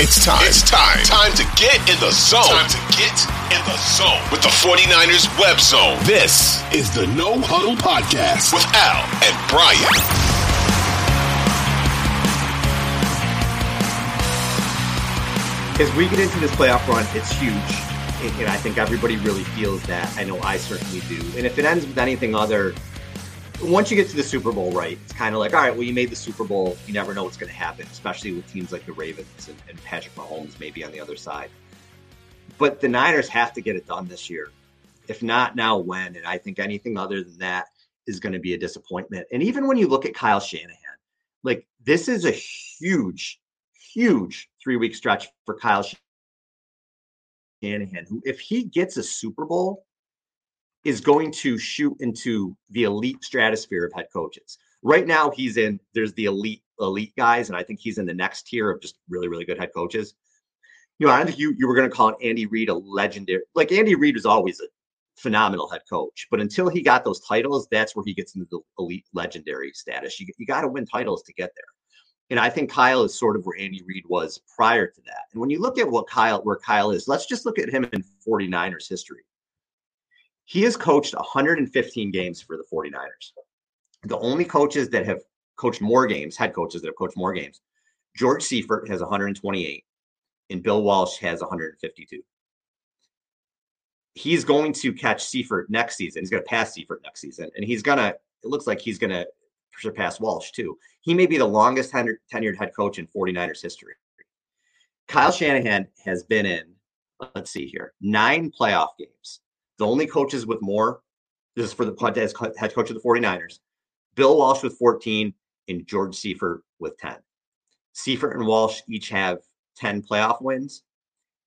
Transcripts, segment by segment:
It's time. It's time. Time to get in the zone. Time to get in the zone with the 49ers web zone. This is the No Huddle Podcast with Al and Brian. As we get into this playoff run, it's huge. And I think everybody really feels that. I know I certainly do. And if it ends with anything other once you get to the Super Bowl, right, it's kind of like, all right, well, you made the Super Bowl. You never know what's going to happen, especially with teams like the Ravens and, and Patrick Mahomes maybe on the other side. But the Niners have to get it done this year. If not now, when? And I think anything other than that is going to be a disappointment. And even when you look at Kyle Shanahan, like this is a huge, huge three week stretch for Kyle Shanahan, who, if he gets a Super Bowl, is going to shoot into the elite stratosphere of head coaches. Right now, he's in, there's the elite, elite guys, and I think he's in the next tier of just really, really good head coaches. You know, I think you, you were going to call Andy Reid a legendary, like Andy Reid was always a phenomenal head coach, but until he got those titles, that's where he gets into the elite legendary status. You, you got to win titles to get there. And I think Kyle is sort of where Andy Reid was prior to that. And when you look at what Kyle, where Kyle is, let's just look at him in 49ers history. He has coached 115 games for the 49ers. The only coaches that have coached more games, head coaches that have coached more games, George Seifert has 128 and Bill Walsh has 152. He's going to catch Seifert next season. He's going to pass Seifert next season. And he's going to, it looks like he's going to surpass Walsh too. He may be the longest tenured head coach in 49ers history. Kyle Shanahan has been in, let's see here, nine playoff games. The only coaches with more, this is for the head coach of the 49ers, Bill Walsh with 14 and George Seifert with 10. Seifert and Walsh each have 10 playoff wins.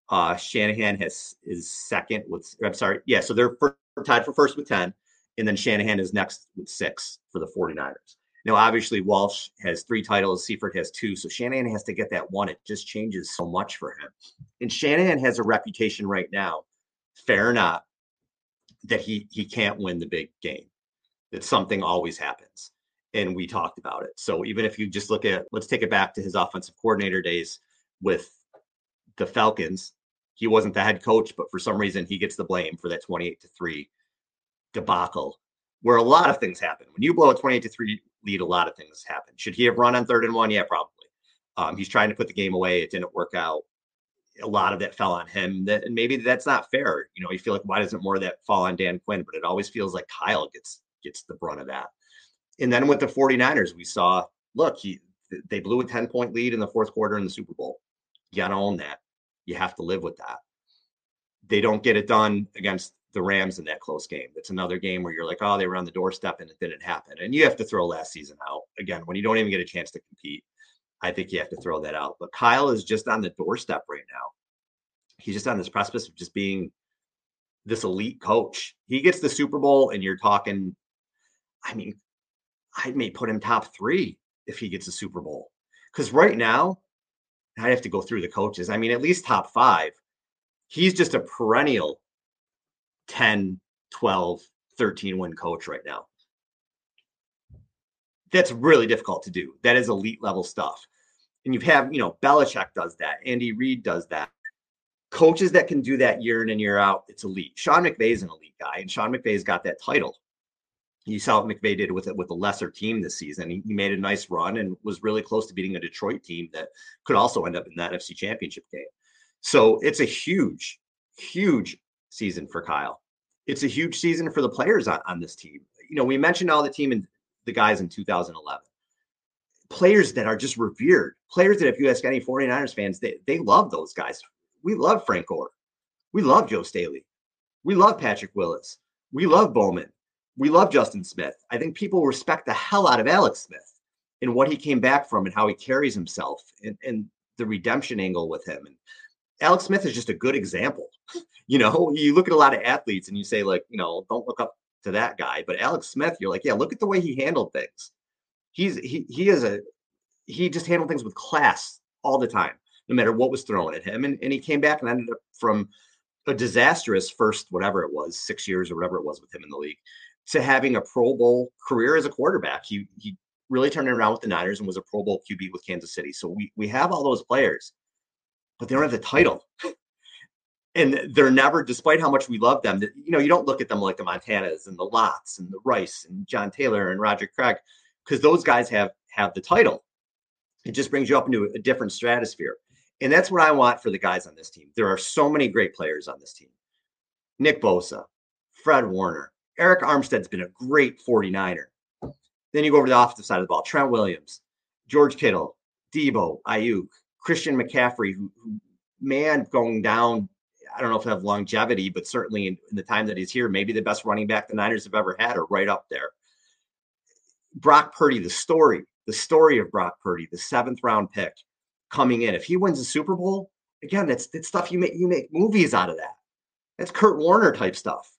Uh, Shanahan has is second with, I'm sorry, yeah, so they're tied for first with 10, and then Shanahan is next with six for the 49ers. Now, obviously, Walsh has three titles, Seifert has two, so Shanahan has to get that one. It just changes so much for him. And Shanahan has a reputation right now, fair or not, that he he can't win the big game. That something always happens. And we talked about it. So even if you just look at let's take it back to his offensive coordinator days with the Falcons, he wasn't the head coach, but for some reason he gets the blame for that 28 to 3 debacle where a lot of things happen. When you blow a 28 to 3 lead, a lot of things happen. Should he have run on third and one? Yeah, probably. Um, he's trying to put the game away. It didn't work out a lot of that fell on him. That and maybe that's not fair. You know, you feel like why doesn't more of that fall on Dan Quinn? But it always feels like Kyle gets gets the brunt of that. And then with the 49ers, we saw look, he they blew a 10 point lead in the fourth quarter in the Super Bowl. You gotta own that. You have to live with that. They don't get it done against the Rams in that close game. It's another game where you're like, oh, they were on the doorstep and it didn't happen. And you have to throw last season out again when you don't even get a chance to compete. I think you have to throw that out. But Kyle is just on the doorstep right now. He's just on this precipice of just being this elite coach. He gets the Super Bowl, and you're talking, I mean, I may put him top three if he gets a Super Bowl. Because right now, I have to go through the coaches. I mean, at least top five. He's just a perennial 10, 12, 13 win coach right now. That's really difficult to do. That is elite level stuff. And you have, you know, Belichick does that. Andy Reid does that. Coaches that can do that year in and year out, it's elite. Sean McVay is an elite guy, and Sean McVay's got that title. You saw what McVay did with it with a lesser team this season. He, he made a nice run and was really close to beating a Detroit team that could also end up in that NFC championship game. So it's a huge, huge season for Kyle. It's a huge season for the players on, on this team. You know, we mentioned all the team and the guys in 2011 players that are just revered, players that if you ask any 49ers fans, they, they love those guys. We love Frank Gore. We love Joe Staley. We love Patrick Willis. We love Bowman. We love Justin Smith. I think people respect the hell out of Alex Smith and what he came back from and how he carries himself and, and the redemption angle with him. And Alex Smith is just a good example. You know, you look at a lot of athletes and you say, like, you know, don't look up to that guy. But Alex Smith, you're like, yeah, look at the way he handled things he's he he is a he just handled things with class all the time, no matter what was thrown at him. And, and he came back and ended up from a disastrous first, whatever it was, six years or whatever it was with him in the league, to having a Pro Bowl career as a quarterback. He he really turned it around with the Niners and was a Pro Bowl QB with Kansas City. So we we have all those players, but they don't have the title. and they're never, despite how much we love them, you know, you don't look at them like the Montanas and the Lotts and the Rice and John Taylor and Roger Craig because those guys have have the title. It just brings you up into a different stratosphere. And that's what I want for the guys on this team. There are so many great players on this team. Nick Bosa, Fred Warner, Arik Armstead's been a great 49er. Then you go over to the offensive side of the ball. Trent Williams, George Kittle, Deebo, Aiyuk, Christian McCaffrey, who, who man going down. I don't know if they have longevity, but certainly in, in, the time that he's here, maybe the best running back the Niners have ever had, or right up there. Brock Purdy, the story, the story of Brock Purdy, the seventh round pick coming in. If he wins the Super Bowl, again, that's, that's stuff you make you make movies out of that. That's Kurt Warner type stuff.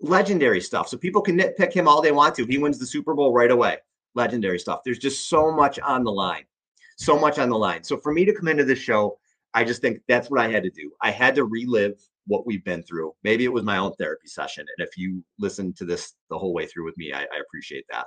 Legendary stuff. So people can nitpick him all they want to. He wins the Super Bowl right away. Legendary stuff. There's just so much on the line. So much on the line. So for me to come into this show, I just think that's what I had to do. I had to relive what we've been through. Maybe it was my own therapy session. And if you listen to this the whole way through with me, I, I appreciate that.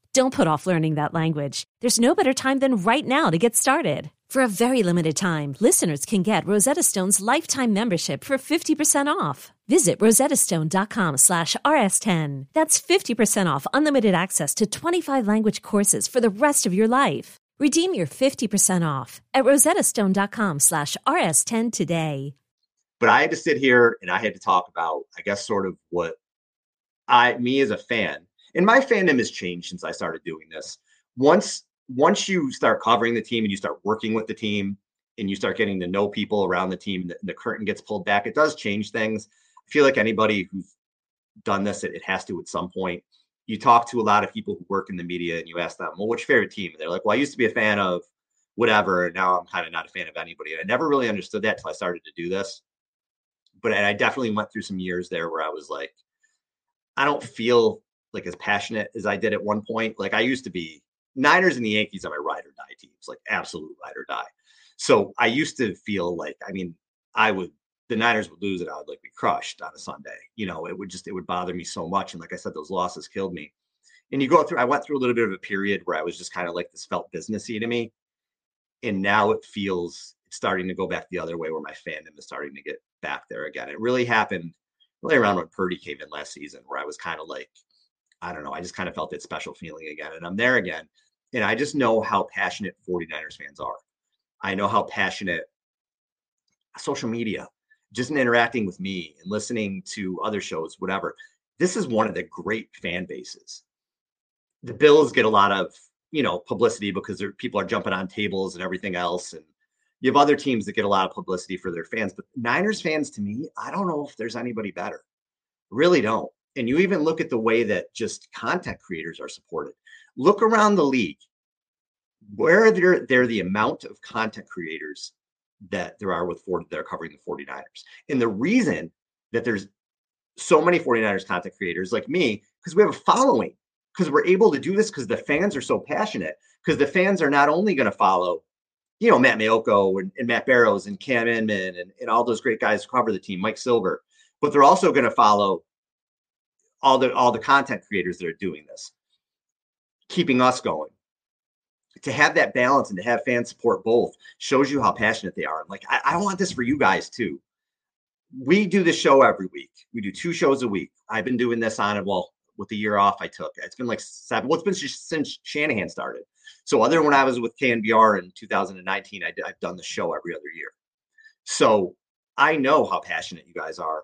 Don't put off learning that language. There's no better time than right now to get started. For a very limited time, listeners can get Rosetta Stone's lifetime membership for 50% off. Visit rosettastone.com slash rs10. That's 50% off unlimited access to 25 language courses for the rest of your life. Redeem your 50% off at rosettastone.com slash rs10 today. But I had to sit here and I had to talk about, I guess, sort of what I, me as a fan, and my fandom has changed since I started doing this. Once once you start covering the team and you start working with the team and you start getting to know people around the team, the, the curtain gets pulled back. It does change things. I feel like anybody who's done this, it, it has to at some point. You talk to a lot of people who work in the media and you ask them, well, what's your favorite team? And they're like, well, I used to be a fan of whatever. And now I'm kind of not a fan of anybody. And I never really understood that until I started to do this. But I definitely went through some years there where I was like, I don't feel like as passionate as I did at one point. Like I used to be Niners and the Yankees are my ride or die teams, like absolute ride or die. So I used to feel like, I mean, I would the Niners would lose and I would like be crushed on a Sunday. You know, it would just it would bother me so much. And like I said, those losses killed me. And you go through, I went through a little bit of a period where I was just kind of like this felt businessy to me. And now it feels starting to go back the other way where my fandom is starting to get back there again. It really happened really around when Purdy came in last season, where I was kind of like, I don't know. I just kind of felt that special feeling again. And I'm there again. And I just know how passionate 49ers fans are. I know how passionate social media, just in interacting with me and listening to other shows, whatever. This is one of the great fan bases. The Bills get a lot of, you know, publicity because people are jumping on tables and everything else. And you have other teams that get a lot of publicity for their fans. But Niners fans, to me, I don't know if there's anybody better. Really don't. And you even look at the way that just content creators are supported. Look around the league. Where there, there the amount of content creators that there are with Ford that are covering the 49ers. And the reason that there's so many 49ers content creators like me, because we have a following, because we're able to do this because the fans are so passionate, because the fans are not only going to follow, you know, Matt Maiocco and, and, Matt Barrows and Cam Inman and, and all those great guys who cover the team, Mike Silver, but they're also going to follow all the all the content creators that are doing this, keeping us going. To have that balance and to have fan support both shows you how passionate they are. Like I, I want this for you guys too. We do the show every week. We do two shows a week. I've been doing this on it. Well, with the year off I took, it's been like seven. Well, it's been since Shanahan started. So other than when I was with KNBR in 2019, I, I've done the show every other year. So I know how passionate you guys are,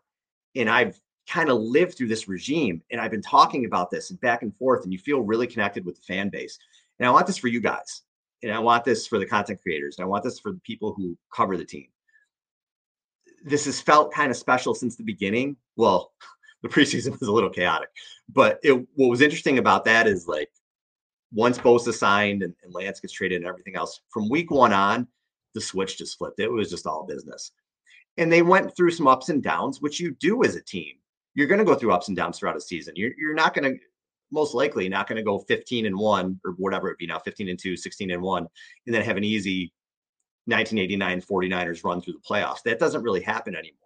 and I've kind of lived through this regime and I've been talking about this and back and forth and you feel really connected with the fan base. And I want this for you guys. And I want this for the content creators. And I want this for the people who cover the team. This has felt kind of special since the beginning. Well, the preseason was a little chaotic, but it, what was interesting about that is like once Bosa signed and, and Lance gets traded and everything else, from week one on, the switch just flipped. It was just all business. And they went through some ups and downs, which you do as a team you're going to go through ups and downs throughout a season. You're, you're not going to, most likely, not going to go 15 and one or whatever it be now, 15 and two, 16 and one, and then have an easy 1989 49ers run through the playoffs. That doesn't really happen anymore.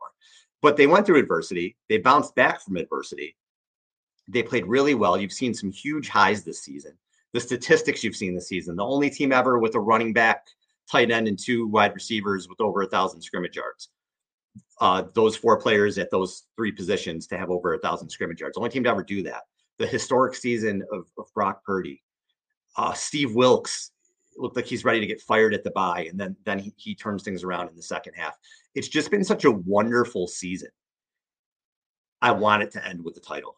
But they went through adversity. They bounced back from adversity. They played really well. You've seen some huge highs this season. The statistics you've seen this season, the only team ever with a running back, tight end, and two wide receivers with over a thousand scrimmage yards uh, those four players at those three positions to have over a thousand scrimmage yards. Only team to ever do that. The historic season of, of Brock Purdy. Uh, Steve Wilks looked like he's ready to get fired at the bye, and then then he, he turns things around in the second half. It's just been such a wonderful season. I want it to end with the title.